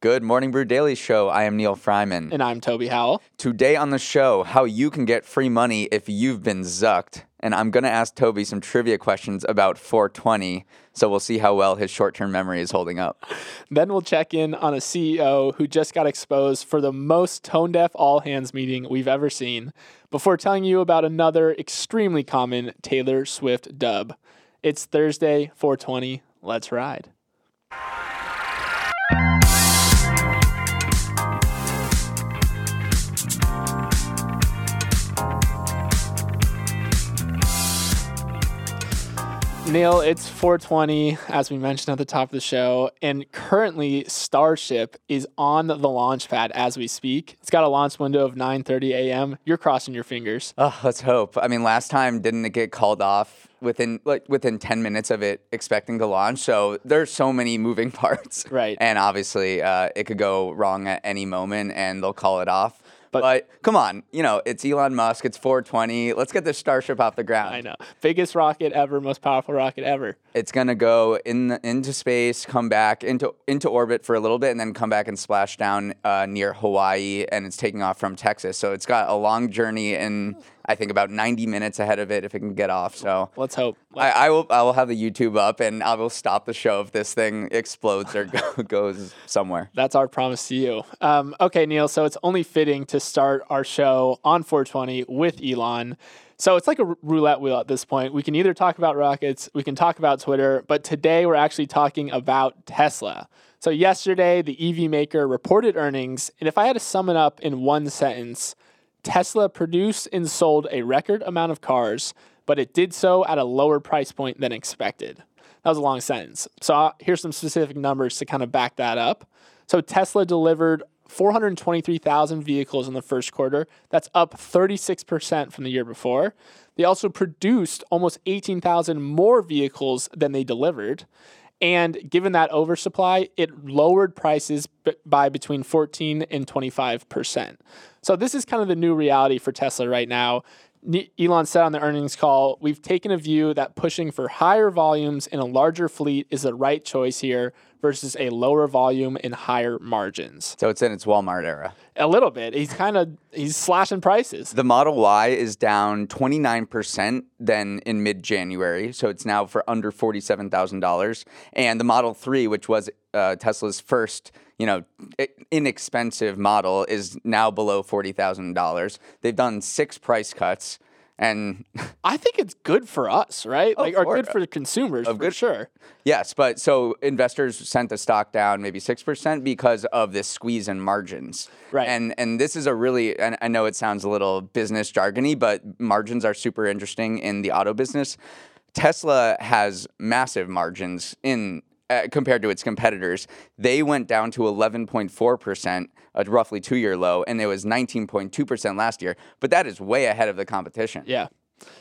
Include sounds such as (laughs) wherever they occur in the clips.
Good Morning Brew Daily Show. I am Neal Freyman. And I'm Toby Howell. Today on the show, how you can get free money if you've been zucked. And I'm going to ask Toby some trivia questions about 420. So we'll see how well his short term memory is holding up. Then we'll check in on a CEO who just got exposed for the most tone deaf all hands meeting we've ever seen before telling you about another extremely common Taylor Swift dub. It's Thursday, 420. Let's ride. Neal, it's 420, as we mentioned at the top of the show, and currently Starship is on the launch pad as we speak. It's got a launch window of 9:30 a.m. You're crossing your fingers. Oh, let's hope. I mean, last time didn't it get called off within like within 10 minutes of it expecting to launch? So there's so many moving (laughs) parts. Right. And obviously, uh, it could go wrong at any moment, and they'll call it off. But, but, come on, you know, it's Elon Musk, it's 420. Let's get this Starship off the ground. I know. Biggest rocket ever, most powerful rocket ever. It's going to go in the, into space, come back into into orbit for a little bit and then come back and splash down uh, near Hawaii and it's taking off from Texas. So it's got a long journey and I think about 90 minutes ahead of it if it can get off. So let's hope. Let's I, I, will. I will have the YouTube up, and I will stop the show if this thing explodes or (laughs) goes somewhere. That's our promise to you. Um, okay, Neal. So it's only fitting to start our show on 420 with Elon. So it's like a roulette wheel at this point. We can either talk about rockets, we can talk about Twitter, but today we're actually talking about Tesla. So yesterday, the EV maker reported earnings, and if I had to sum it up in one sentence, Tesla produced and sold a record amount of cars, but it did so at a lower price point than expected. That was a long sentence. So uh, here's some specific numbers to kind of back that up. So Tesla delivered 423,000 vehicles in the first quarter. That's up 36% from the year before. They also produced almost 18,000 more vehicles than they delivered. And given that oversupply, it lowered prices by between 14 and 25%. So this is kind of the new reality for Tesla right now. Elon said on the earnings call, we've taken a view that pushing for higher volumes in a larger fleet is the right choice here versus a lower volume and higher margins. So it's in its Walmart era. A little bit. He's kind of he's slashing prices. The Model Y is down 29% than in mid-January, so it's now for under $47,000. And the Model 3, which was uh, Tesla's first you know, inexpensive model is now below forty thousand dollars. They've done six price cuts, and I think it's good for us, right? Oh, like, or good for the consumers, of for good, sure. Yes, but so investors sent the stock down maybe six percent because of this squeeze in margins, right? And and this is a really, and I know it sounds a little business jargony, but margins are super interesting in the auto business. Tesla has massive margins in uh, compared to its competitors. They went down to 11.4%, a roughly two year low, and it was 19.2% last year. But that is way ahead of the competition. Yeah.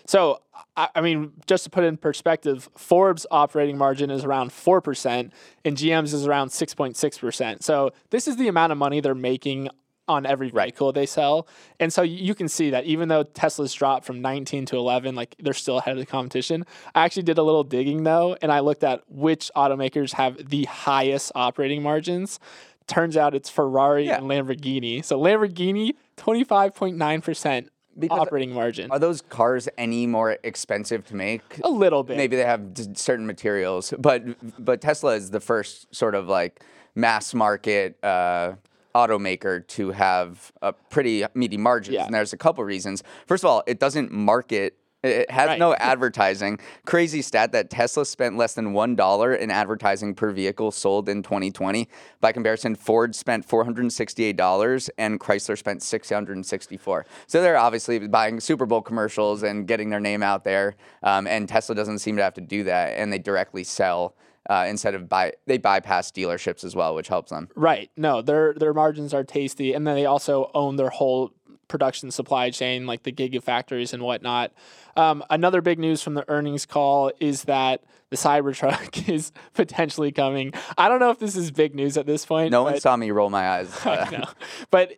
So, I mean, just to put in perspective, Ford's operating margin is around 4%, and GM's is around 6.6%. So, this is the amount of money they're making on every vehicle right. they sell. And so you can see that even though Tesla's dropped from 19 to 11, like they're still ahead of the competition. I actually did a little digging though, and I looked at which automakers have the highest operating margins. Turns out it's Ferrari yeah. and Lamborghini. So Lamborghini, 25.9% because operating margin. Are those cars any more expensive to make? A little bit. Maybe they have d- certain materials, but but Tesla is the first sort of like mass market uh, automaker to have a pretty meaty margins. Yeah. And there's a couple reasons. First of all, it doesn't market it has right. no advertising. Crazy stat that Tesla spent less than $1 in advertising per vehicle sold in 2020. By comparison, Ford spent $468 and Chrysler spent 664. So they're obviously buying Super Bowl commercials and getting their name out there. Um, and Tesla doesn't seem to have to do that. And they directly sell uh, instead of buy they bypass dealerships as well, which helps them. Right. No, their their margins are tasty, and then they also own their whole production supply chain, like the gigafactories and whatnot. Um, another big news from the earnings call is that the Cybertruck (laughs) is potentially coming. I don't know if this is big news at this point. No one saw me roll my eyes. (laughs) I. But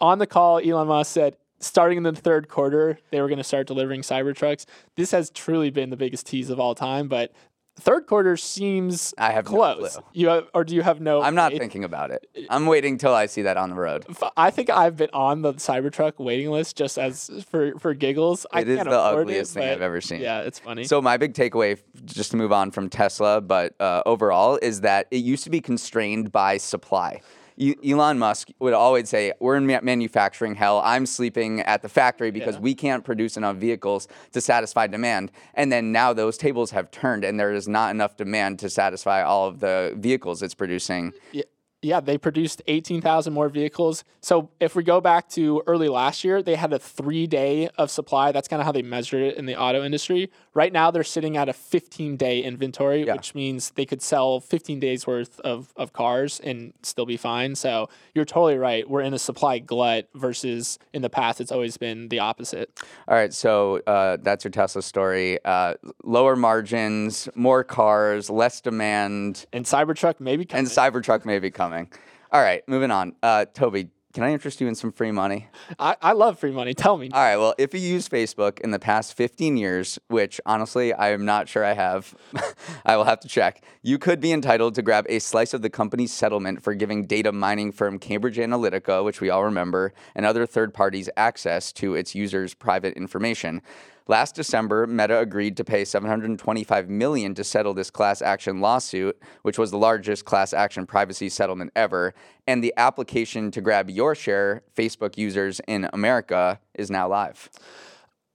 on the call, Elon Musk said starting in the third quarter, they were going to start delivering Cybertrucks. This has truly been the biggest tease of all time, but third quarter seems I have close. No you have, or do you have no? I'm not thinking about it. I'm waiting till I see that on the road. I think I've been on the Cybertruck waiting list just as for for giggles. It is the ugliest it, thing I've ever seen. Yeah, it's funny. So my big takeaway, just to move on from Tesla, but uh, overall, is that it used to be constrained by supply. Elon Musk would always say, We're in manufacturing hell. I'm sleeping at the factory because yeah. we can't produce enough vehicles to satisfy demand. And then now those tables have turned and there is not enough demand to satisfy all of the vehicles it's producing. Yeah yeah, they produced 18,000 more vehicles. So if we go back to early last year, they had a three day of supply. That's kind of how they measured it in the auto industry. Right now, they're sitting at a 15 day inventory, yeah. which means they could sell 15 days worth of, of cars and still be fine. So you're totally right. We're in a supply glut versus in the past, it's always been the opposite. All right. So uh, that's your Tesla story. Uh, lower margins, more cars, less demand. And Cybertruck maybe coming. And Cybertruck may be coming coming. All right, moving on. Uh, Toby, can I interest you in some free money? I, I love free money. Tell me. All right. Well, if you use Facebook in the past 15 years, which honestly I am not sure I have, (laughs) I will have to check, you could be entitled to grab a slice of the company's settlement for giving data mining firm Cambridge Analytica, which we all remember, and other third parties access to its users' private information. Last December, Meta agreed to pay 725 million to settle this class action lawsuit, which was the largest class action privacy settlement ever, and the application to grab your share, Facebook users in America, is now live.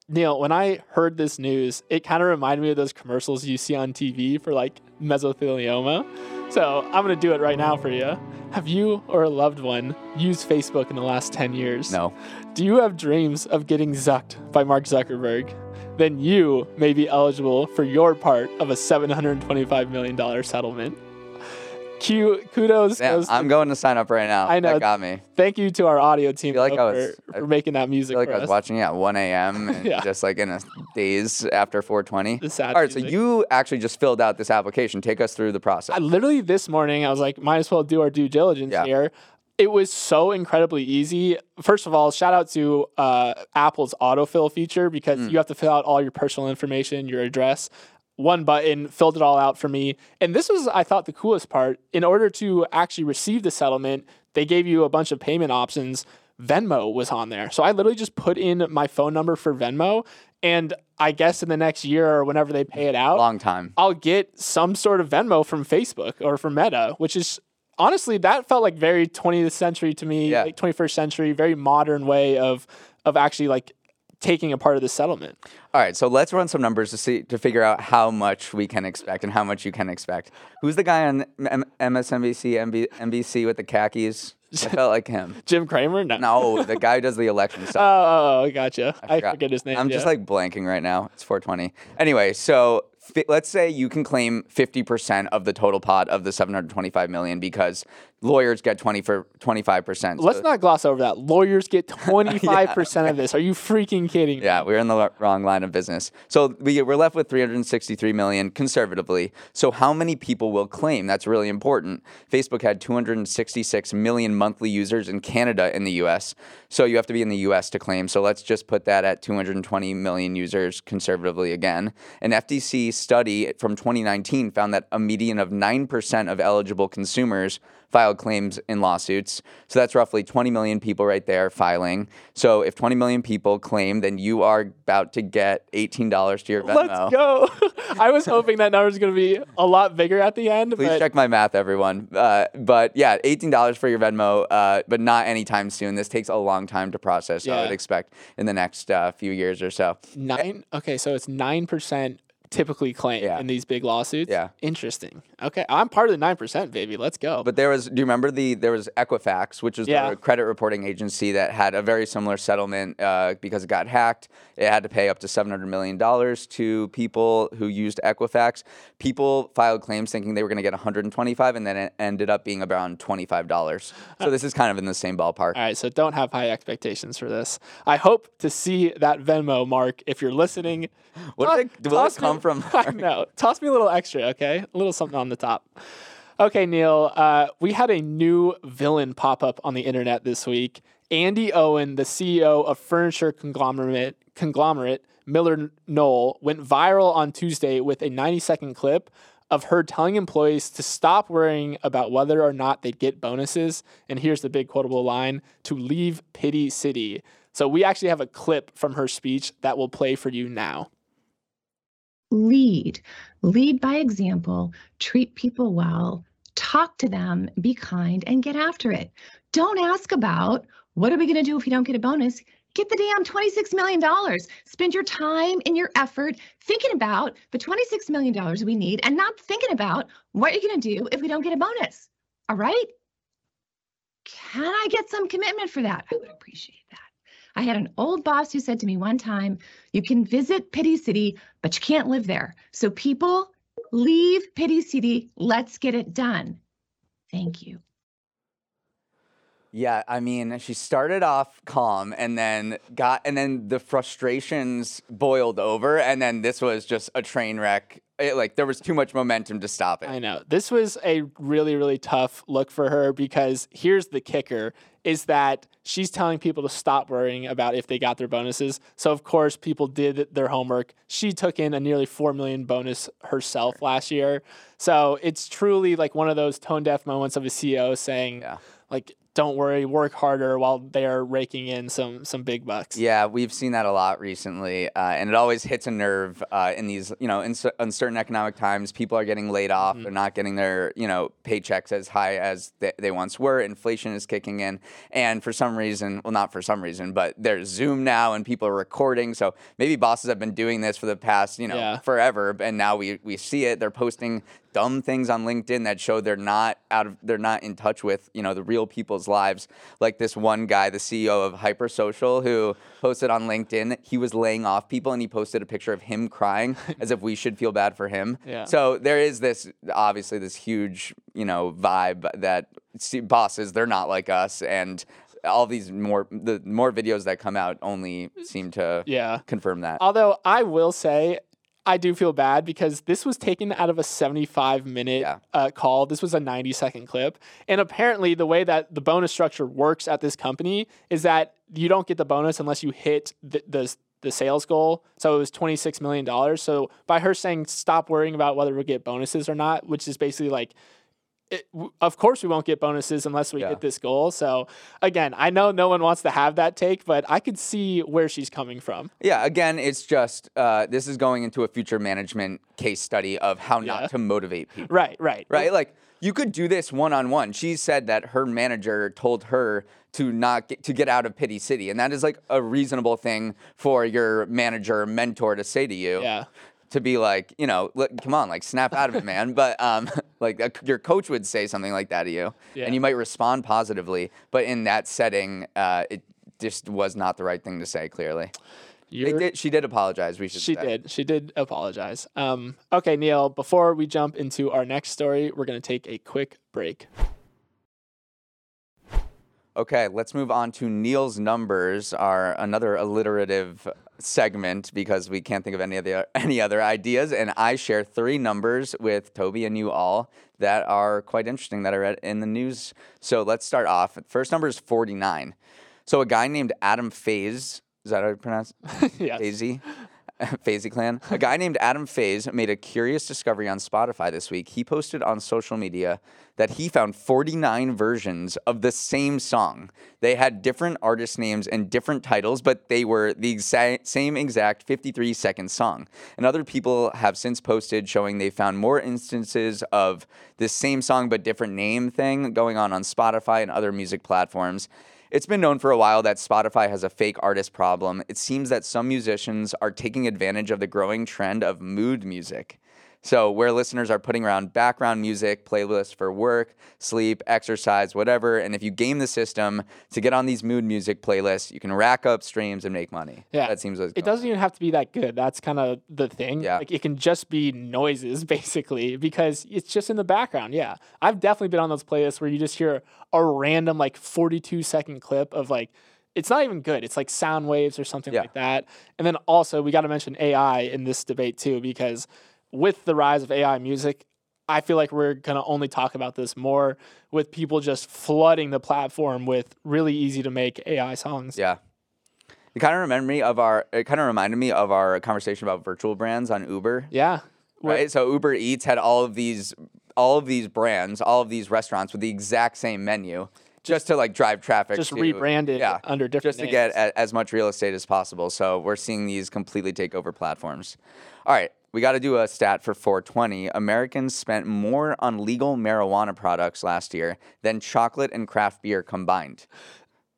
Neal, when I heard this news, it kind of reminded me of those commercials you see on TV for like mesothelioma. So I'm going to do it right now for you. Have you or a loved one used Facebook in the last 10 years? No. Do you have dreams of getting zucked by Mark Zuckerberg? Then you may be eligible for your part of a $725 million settlement. Q, kudos. Damn, I'm going to sign up right now. I know. That got me. Thank you to our audio team like for, was, for, making that music. I feel like I was us. watching it at 1 a.m. (laughs) yeah. just like in a days after 420. The sad All right, music. so you actually just filled out this application. Take us through the process. I, literally this morning, I was like, might as well do our due diligence yeah. here. It was so incredibly easy. First of all, shout out to uh, Apple's autofill feature because mm. you have to fill out all your personal information, your address one button, filled it all out for me. And this was, I thought, the coolest part. In order to actually receive the settlement, they gave you a bunch of payment options. Venmo was on there. So I literally just put in my phone number for Venmo. And I guess in the next year or whenever they pay it out, long time, I'll get some sort of Venmo from Facebook or from Meta, which is honestly that felt like very 20th century to me, yeah. like 21st century, very modern way of of actually like taking a part of the settlement. All right, so let's run some numbers to see to figure out how much we can expect and how much you can expect. Who's the guy on M- MSNBC, MB- NBC with the khakis? I felt like him. (laughs) Jim Cramer? No. No, the guy who does the election stuff. (laughs) Oh, oh, oh, gotcha. I, I forget his name. I'm yeah. just like blanking right now. It's 420. Anyway, so let's say you can claim 50% of the total pot of the 725 million because lawyers get 20 for 25%. Let's so. not gloss over that. Lawyers get (laughs) 25% yeah. of this. Are you freaking kidding me? Yeah, we're in the wrong line of business. So we, we're left with 363 million conservatively. So how many people will claim? That's really important. Facebook had 266 million monthly users in Canada in the US. So you have to be in the US to claim. So let's just put that at 220 million users conservatively again. An FTC study from 2019 found that a median of 9% of eligible consumers filed claims in lawsuits. So that's roughly 20 million people right there filing. So if 20 million people claim, then you are about to get $18 to your Venmo. Let's go. (laughs) I was hoping that number was going to be a lot bigger at the end. Please check my math, everyone. Uh, but yeah, $18 for your Venmo, uh, but not anytime soon. This takes a long time to process. Yeah. I would expect in the next uh, few years or so. Nine. Okay, so it's nine percent typically claim Yeah. in these big lawsuits. Yeah. Interesting. Okay. I'm part of the 9%, baby. Let's go. But there was, do you remember the, there was Equifax, which was Yeah. the credit reporting agency that had a very similar settlement uh, because it got hacked. It had to pay up to $700 million to people who used Equifax. People filed claims thinking they were going to get 125 and then it ended up being around $25. So this is kind of in the same ballpark. All right, so don't have high expectations for this. I hope to see that Venmo, Mark, if you're listening. What it- will it come from, (laughs) know. Toss me a little extra, okay? A little something on the top. Okay, Neal, uh, we had a new villain pop up on the internet this week. Andi Owen, the CEO of furniture conglomerate, conglomerate Miller Knoll, went viral on Tuesday with a 90 second clip of her telling employees to stop worrying about whether or not they'd get bonuses. And here's the big quotable line to leave Pity City. So we actually have a clip from her speech that will play for you now. Lead lead by example treat people well talk to them be kind and get after it. Don't ask about what are we going to do if we don't get a bonus? Get the damn 26 million dollars. Spend your time and your effort thinking about the 26 million dollars we need and not thinking about what you're going to do if we don't get a bonus. All right? Can i get some commitment for that? I would appreciate that I had an old boss who said to me one time, You can visit Pity City, but you can't live there. So, people, leave Pity City. Let's get it done. Thank you. Yeah, I mean, she started off calm and then got, and then the frustrations boiled over, and then this was just a train wreck. It, like there was too much momentum to stop it. I know. This was a really, really tough look for her because here's the kicker is that she's telling people to stop worrying about if they got their bonuses. So of course people did their homework. She took in a nearly 4 million bonus herself last year. So it's truly like one of those tone deaf moments of a CEO saying Yeah. like don't worry, work harder while they're raking in some some big bucks. Yeah, we've seen that a lot recently, uh, and it always hits a nerve uh, in these, you know, in cer- uncertain economic times. People are getting laid off; they're not getting their, you know, paychecks as high as they, they once were. Inflation is kicking in, and for some reason, well, not for some reason, but there's Zoom now, and people are recording. So maybe bosses have been doing this for the past, you know, Yeah. forever, and now we we see it. They're posting dumb things on LinkedIn that show they're not out of they're not in touch with you know the real people's lives. Like this one guy, the CEO of Hypersocial, who posted on LinkedIn, he was laying off people and he posted a picture of him crying (laughs) as if we should feel bad for him. Yeah. So there is this obviously this huge you know vibe that see, bosses they're not like us and. All these more the more videos that come out only seem to Yeah. confirm that. Although I will say, I do feel bad because this was taken out of a 75 minute Yeah. uh, call. This was a 90 second clip. And apparently, the way that the bonus structure works at this company is that you don't get the bonus unless you hit the, the, the sales goal. So it was $26 million. So by her saying, stop worrying about whether we get bonuses or not, which is basically like, it, of course we won't get bonuses unless we Yeah. hit this goal. So again, I know no one wants to have that take, but I could see where she's coming from. Yeah, again, it's just uh, this is going into a future management case study of how Yeah. not to motivate people. Right, right, Right? Like you could do this one on one. She said that her manager told her to not get, to get out of Pity City, and that is like a reasonable thing for your manager or mentor to say to you. Yeah. To be like, you know, look, come on, like snap out of it, man. But um, (laughs) like uh, your coach would say something like that to you, Yeah. and you might respond positively. But in that setting, uh, it just was not the right thing to say. Clearly. They You're- did, she did apologize. We should. She say. did. She did apologize. Um, okay, Neal, before we jump into our next story, we're going to take a quick break. Okay, let's move on to Neal's numbers, our another alliterative segment because we can't think of any other (laughs) any other ideas. And I share three numbers with Toby and you all that are quite interesting that I read in the news. So let's start off. First number is forty nine. So a guy named Adam Faze, is that how you pronounce? (laughs) Yes. Fazy. (laughs) Fazy Clan. A guy named Adam Faze made a curious discovery on Spotify this week. He posted on social media that he found 49 versions of the same song. They had different artist names and different titles, but they were the exact, same exact 53 second song. And other people have since posted showing they found more instances of this same song but different name thing going on on Spotify and other music platforms. It's been known for a while that Spotify has a fake artist problem. It seems that some musicians are taking advantage of the growing trend of mood music. So, where listeners are putting around background music, playlists for work, sleep, exercise, whatever. And if you game the system to get on these mood music playlists, you can rack up streams and make money. Yeah. That seems like It doesn't even have to be that good. That's kind of the thing. Yeah. Like it can just be noises (laughs) basically because it's just in the background. Yeah. I've definitely been on those playlists where you just hear a random like 42 second clip of like it's not even good. It's like sound waves or something Yeah. like that. And then also we got to mention AI in this debate too because with the rise of AI music, I feel like we're going to only talk about this more with people just flooding the platform with really easy to make AI songs. Yeah. It kind of reminded me of our. It kind of reminded me of our conversation about virtual brands on Uber. Yeah. Right. So Uber Eats had all of these, all of these brands, all of these restaurants with the exact same menu, just to like drive traffic. Just to- rebranded yeah, under different just to get a, as much real estate as possible. So we're seeing these completely take over platforms. All right. We got to do a stat for 420. Americans spent more on legal marijuana products last year than chocolate and craft beer combined.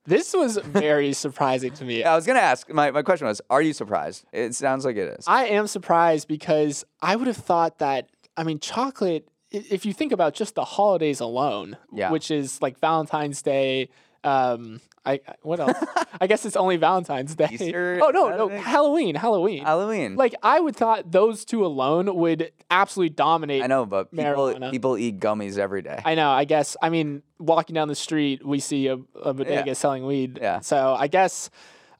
This was (laughs) very surprising to me. I was going to ask, my, my question was, are you surprised? It sounds like it is. I am surprised because I would have thought that, I mean, chocolate, if you think about just the holidays alone, Yeah. which is like Valentine's Day, um, I what else? (laughs) I guess it's only Valentine's Day. Easter, (laughs) oh no, no, Halloween, Halloween. Halloween. Like I would thought those two alone would absolutely dominate. I know, but people, people eat gummies every day. I know. I guess. I mean, walking down the street, we see a, a bodega Yeah. selling weed. Yeah. So I guess,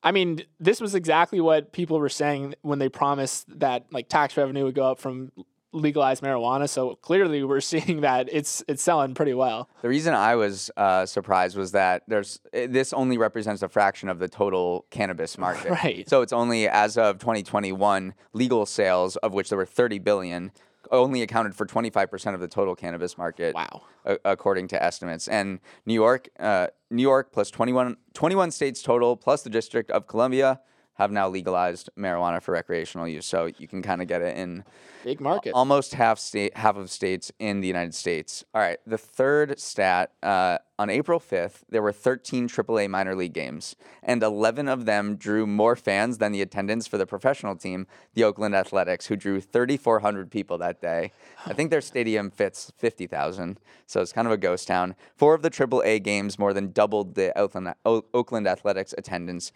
I mean, this was exactly what people were saying when they promised that like tax revenue would go up from legalized marijuana. So clearly, we're (laughs) seeing that it's it's selling pretty well. The reason I was uh, surprised was that there's this only represents a fraction of the total cannabis market. (laughs) Right. So it's only as of 2021 legal sales of which there were 30 billion only accounted for 25% of the total cannabis market. Wow. a- according to estimates. And New York, uh, New York plus 21, 21 states total plus the District of Columbia have now legalized marijuana for recreational use. So you can kind of get it in Big market. almost half state half of states in the United States. All right, the third stat uh, on April 5th, there were 13 AAA minor league games, and 11 of them drew more fans than the attendance for the professional team, the Oakland Athletics, who drew 3,400 people that day. I think their stadium fits 50,000, so it's kind of a ghost town. Four of the AAA games more than doubled the Oakland, O- Oakland Athletics attendance.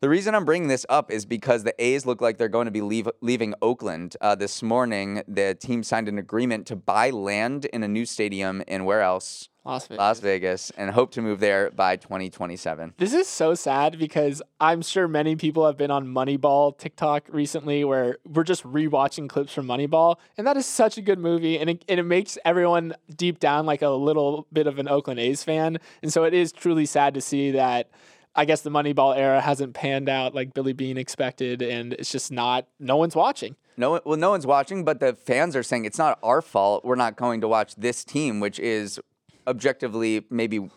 The reason I'm bringing this up is because the A's look like they're going to be leave, leaving Oakland. Uh, this morning, the team signed an agreement to buy land in a new stadium in where else? Las Vegas. Las Vegas, and hope to move there by 2027. This is so sad because I'm sure many people have been on Moneyball TikTok recently where we're just rewatching clips from Moneyball. And that is such a good movie. And it, and it makes everyone deep down like a little bit of an Oakland A's fan. And so it is truly sad to see that I guess the Moneyball era hasn't panned out like Billy Beane expected. And it's just not, no one's watching. No, well, no one's watching, but the fans are saying it's not our fault. We're not going to watch this team, which is objectively maybe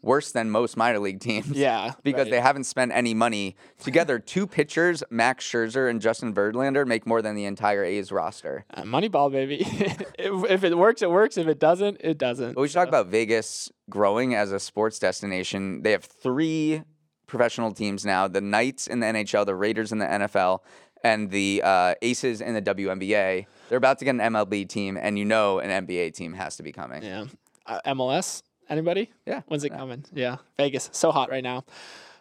worse than most minor league teams. Yeah, (laughs) because right. they haven't spent any money together. Two pitchers, Max Scherzer and Justin Verlander, make more than the entire A's roster. Uh, Moneyball, baby. (laughs) if, if it works, it works. If it doesn't, it doesn't. But we should talk about Vegas growing as a sports destination. They have three professional teams now: the Knights in the NHL, the Raiders in the NFL, and the uh, Aces in the WNBA. They're about to get an MLB team, and you know an NBA team has to be coming. Yeah. Uh, MLS? Anybody? Yeah. When's it coming? Yeah. Vegas. So hot right now.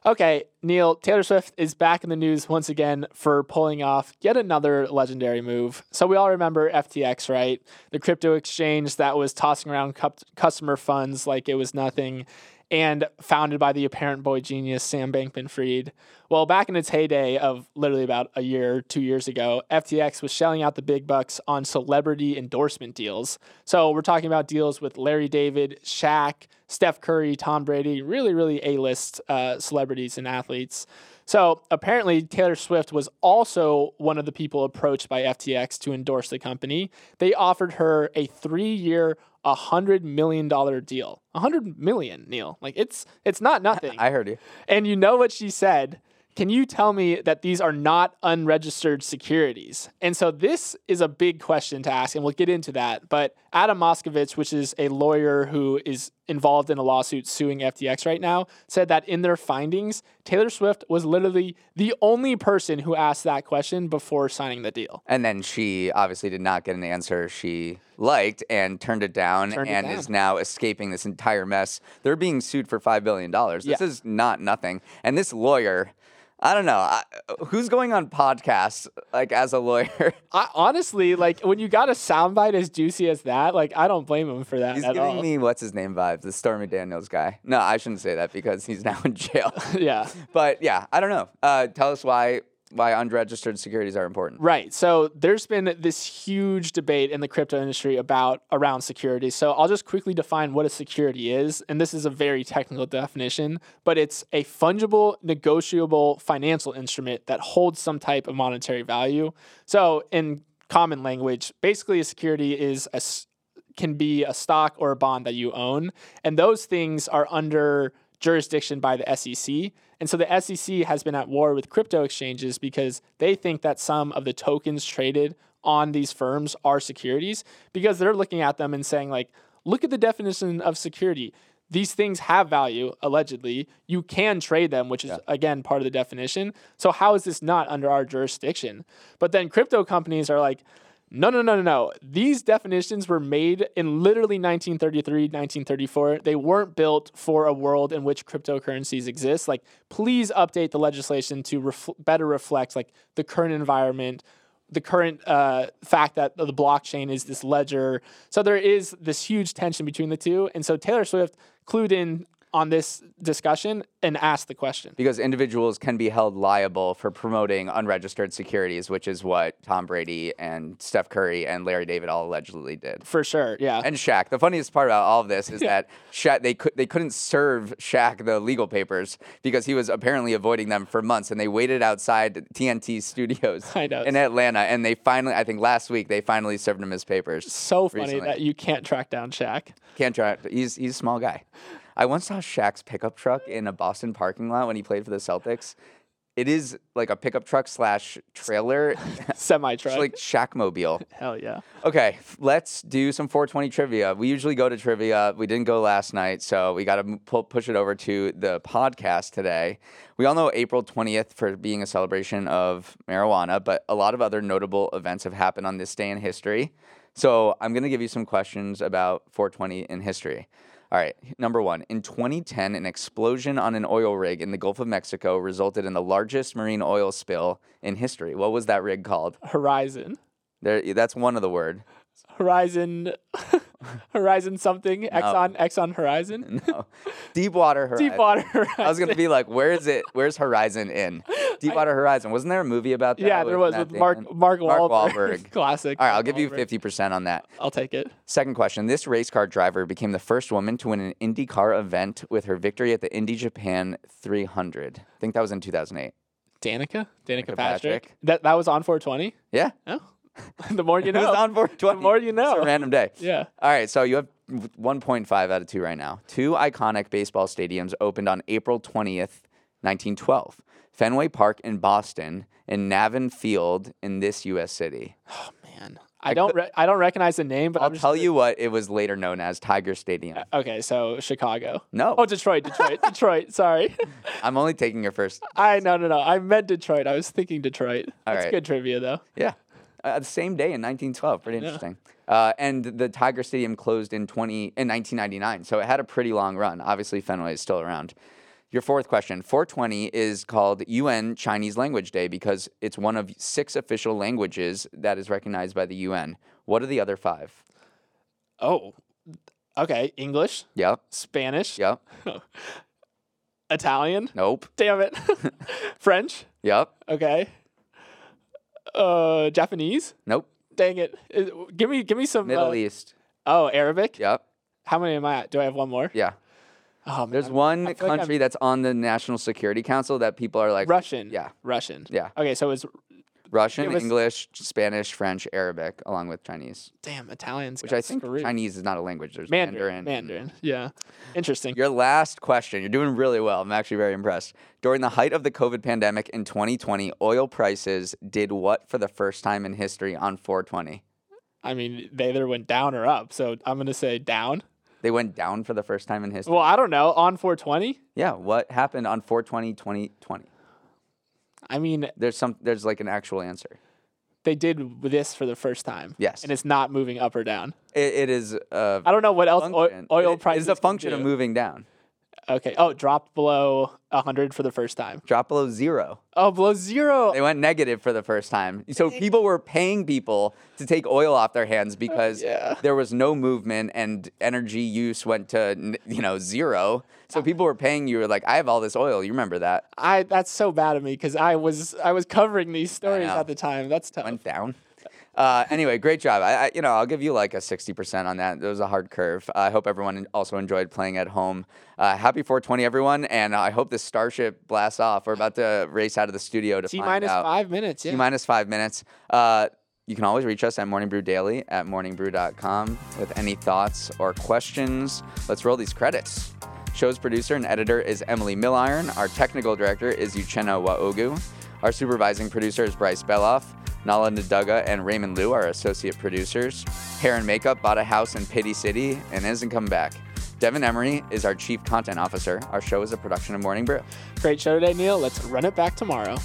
Okay, Neal, Taylor Swift is back in the news once again for pulling off yet another legendary move. So we all remember FTX, right? The crypto exchange that was tossing around cu- customer funds like it was nothing and founded by the apparent boy genius Sam Bankman Fried. Well, back in its heyday of literally about a year, two years ago, FTX was shelling out the big bucks on celebrity endorsement deals. So we're talking about deals with Larry David, Shaq, Steph Curry, Tom Brady, really, really A list uh, celebrities and athletes. So apparently, Taylor Swift was also one of the people approached by FTX to endorse the company. They offered her a three year, a hundred million dollar deal. A hundred million, Neal. Like it's it's not nothing. I heard you. and you know what she said? Can you tell me that these are not unregistered securities? And so this is a big question to ask, and we'll get into that. But Adam Moskowitz, which is a lawyer who is involved in a lawsuit suing FTX right now, said that in their findings, Taylor Swift was literally the only person who asked that question before signing the deal. And then she obviously did not get an answer she liked and turned it down Turned it and down. is now escaping this entire mess. They're being sued for $5 billion. This Yeah. is not nothing. And this lawyer, I don't know. I, who's going on podcasts like as a lawyer? (laughs) I, honestly, like when you got a soundbite as juicy as that, like I don't blame him for that He's giving all. me what's his name vibes, the Stormy Daniels guy. No, I shouldn't say that because he's now in jail. (laughs) yeah. (laughs) but yeah, I don't know. Uh, tell us why why unregistered securities are important. Right. So there's been this huge debate in the crypto industry about around security. So I'll just quickly define what a security is. And this is a very technical definition, but it's a fungible, negotiable financial instrument that holds some type of monetary value. So in common language, basically a security is a can be a stock or a bond that you own. And those things are under jurisdiction by the SEC. And so the SEC has been at war with crypto exchanges because they think that some of the tokens traded on these firms are securities because they're looking at them and saying, like, look at the definition of security. These things have value, allegedly. You can trade them, which is, again, part of the definition. So, how is this not under our jurisdiction? But then crypto companies are like, no, no, no, no, no. These definitions were made in literally 1933, 1934. They weren't built for a world in which cryptocurrencies exist. Like, please update the legislation to ref- better reflect like the current environment, the current uh, fact that the blockchain is this ledger. So there is this huge tension between the two. And so Taylor Swift clued in on this discussion and ask the question. Because individuals can be held liable for promoting unregistered securities, which is what Tom Brady and Steph Curry and Larry David all allegedly did. For sure, yeah. And Shaq. The funniest part about all of this is (laughs) that Shaq they could they couldn't serve Shaq the legal papers because he was apparently avoiding them for months, and they waited outside TNT studios (laughs) in Atlanta, and they finally, I think last week, they finally served him his papers. so funny recently. that you can't track down Shaq. Can't track He's he's a small guy. I once saw Shaq's pickup truck in a Boston parking lot when he played for the Celtics. It is like a pickup truck slash trailer, (laughs) Semi truck. it's like Shaq mobile. Hell yeah. Okay, let's do some 420 trivia. We usually go to trivia. We didn't go last night, so we got to pu- push it over to the podcast today. We all know April 20th for being a celebration of marijuana, but a lot of other notable events have happened on this day in history. So I'm going to give you some questions about 420 in history. All right, number one. In 2010, an explosion on an oil rig in the Gulf of Mexico resulted in the largest marine oil spill in history. What was that rig called? Horizon. There, that's one of the word. Horizon. (laughs) Horizon something. Exxon. Exxon Horizon. (laughs) No. Deepwater Horizon. (laughs) Deepwater Horizon. I was gonna be like, where is it? Where's Horizon in? Deepwater Horizon. Wasn't there a movie about that? Yeah, there was Matt with Mark Damon? Mark Wahlberg. Wahlberg. Classic. All right, I'll Mark give you fifty percent on that. I'll take it. Second question: This race car driver became the first woman to win an IndyCar event with her victory at the Indy Japan 300. I think that was in 2008. Danica. Danica Patrick. Patrick. That that was on 420. Yeah, Oh. (laughs) the more you (laughs) it was know. on 420. The more you know. It's a random day. Yeah. All right, so you have 1.5 out of 2 right now. Two iconic baseball stadiums opened on April 20th, 1912. Fenway Park in Boston and Navin Field in this US city. Oh man. I don't re- I don't recognize the name, but I'll tell gonna- you what it was later known as Tiger Stadium. Uh, okay, so Chicago. No. Oh, Detroit, Detroit, (laughs) Detroit. Sorry. I'm only taking your first. I no no no. I meant Detroit. I was thinking Detroit. All That's right. good trivia though. Yeah. Uh, the same day in 1912. Pretty interesting. Uh, and the Tiger Stadium closed in 20 in 1999, so it had a pretty long run. Obviously, Fenway is still around. Your fourth question: 420 is called UN Chinese Language Day because it's one of six official languages that is recognized by the UN. What are the other five? Oh. Okay, English, Yep. Spanish, Yep. (laughs) Italian. Nope. Damn it. (laughs) (laughs) French. Yep. Okay. Uh, Japanese. Nope. Dang it. Is- give me give me some. Middle uh, East. Oh, Arabic. Yep. How many am I at? Do I have one more? Yeah. Oh, man. There's one feel like country that's on the National Security Council that people are like Russian. Yeah. Russian. Yeah. Okay, so it's Russian, English, Spanish, French, Arabic, along with Chinese, Damn, Italians. which I think screwed. Chinese is not a language. There's Mandarin. Mandarin. Mandarin. Yeah. Interesting. Your last question. You're doing really well. I'm actually very impressed. During the height of the COVID pandemic in 2020, oil prices did what for the first time in history on 420? I mean, they either went down or up. So I'm going to say down. They went down for the first time in history. Well, I don't know. On 420? yeah, what happened on 420 2020? I mean, There's some there's like an actual answer. they did this for the first time. Yes. And it's not moving up or down. It, It is. Uh, I don't know what else oil, function. oil prices is a can function of moving down. Okay. Oh, dropped below 100 for the first time. Drop below zero. Oh, below zero. They went negative for the first time. So people were paying people to take oil off their hands oh, because Yeah. there was no movement and energy use went to you know zero. So people were paying you like I have all this oil. You remember that I that's so bad of me because I was I was covering these stories at the time. That's tough. went down. Uh, anyway, great job. I, I, you know, I'll give you like a sixty percent on that. It was a hard curve. I hope everyone also enjoyed playing at home. Uh, happy 420, everyone, and I hope this starship blasts off. We're about to race out of the studio to T find minus out. five minutes. Yeah. T minus five minutes. Uh, you can always reach us at Morning Brew Daily at morningbrew.com with any thoughts or questions. Let's roll these credits. Show's producer and editor is Emily Milliron. Our technical director is Uchenna Waogu. Our supervising producer is Bryce Beloff. Nala Naduga and Raymond Liu are associate producers. Hair and makeup bought a house in Pity City and isn't coming back. Devin Emery is our chief content officer. Our show is a production of Morning Brew. Great show today, Neal. Let's run it back tomorrow.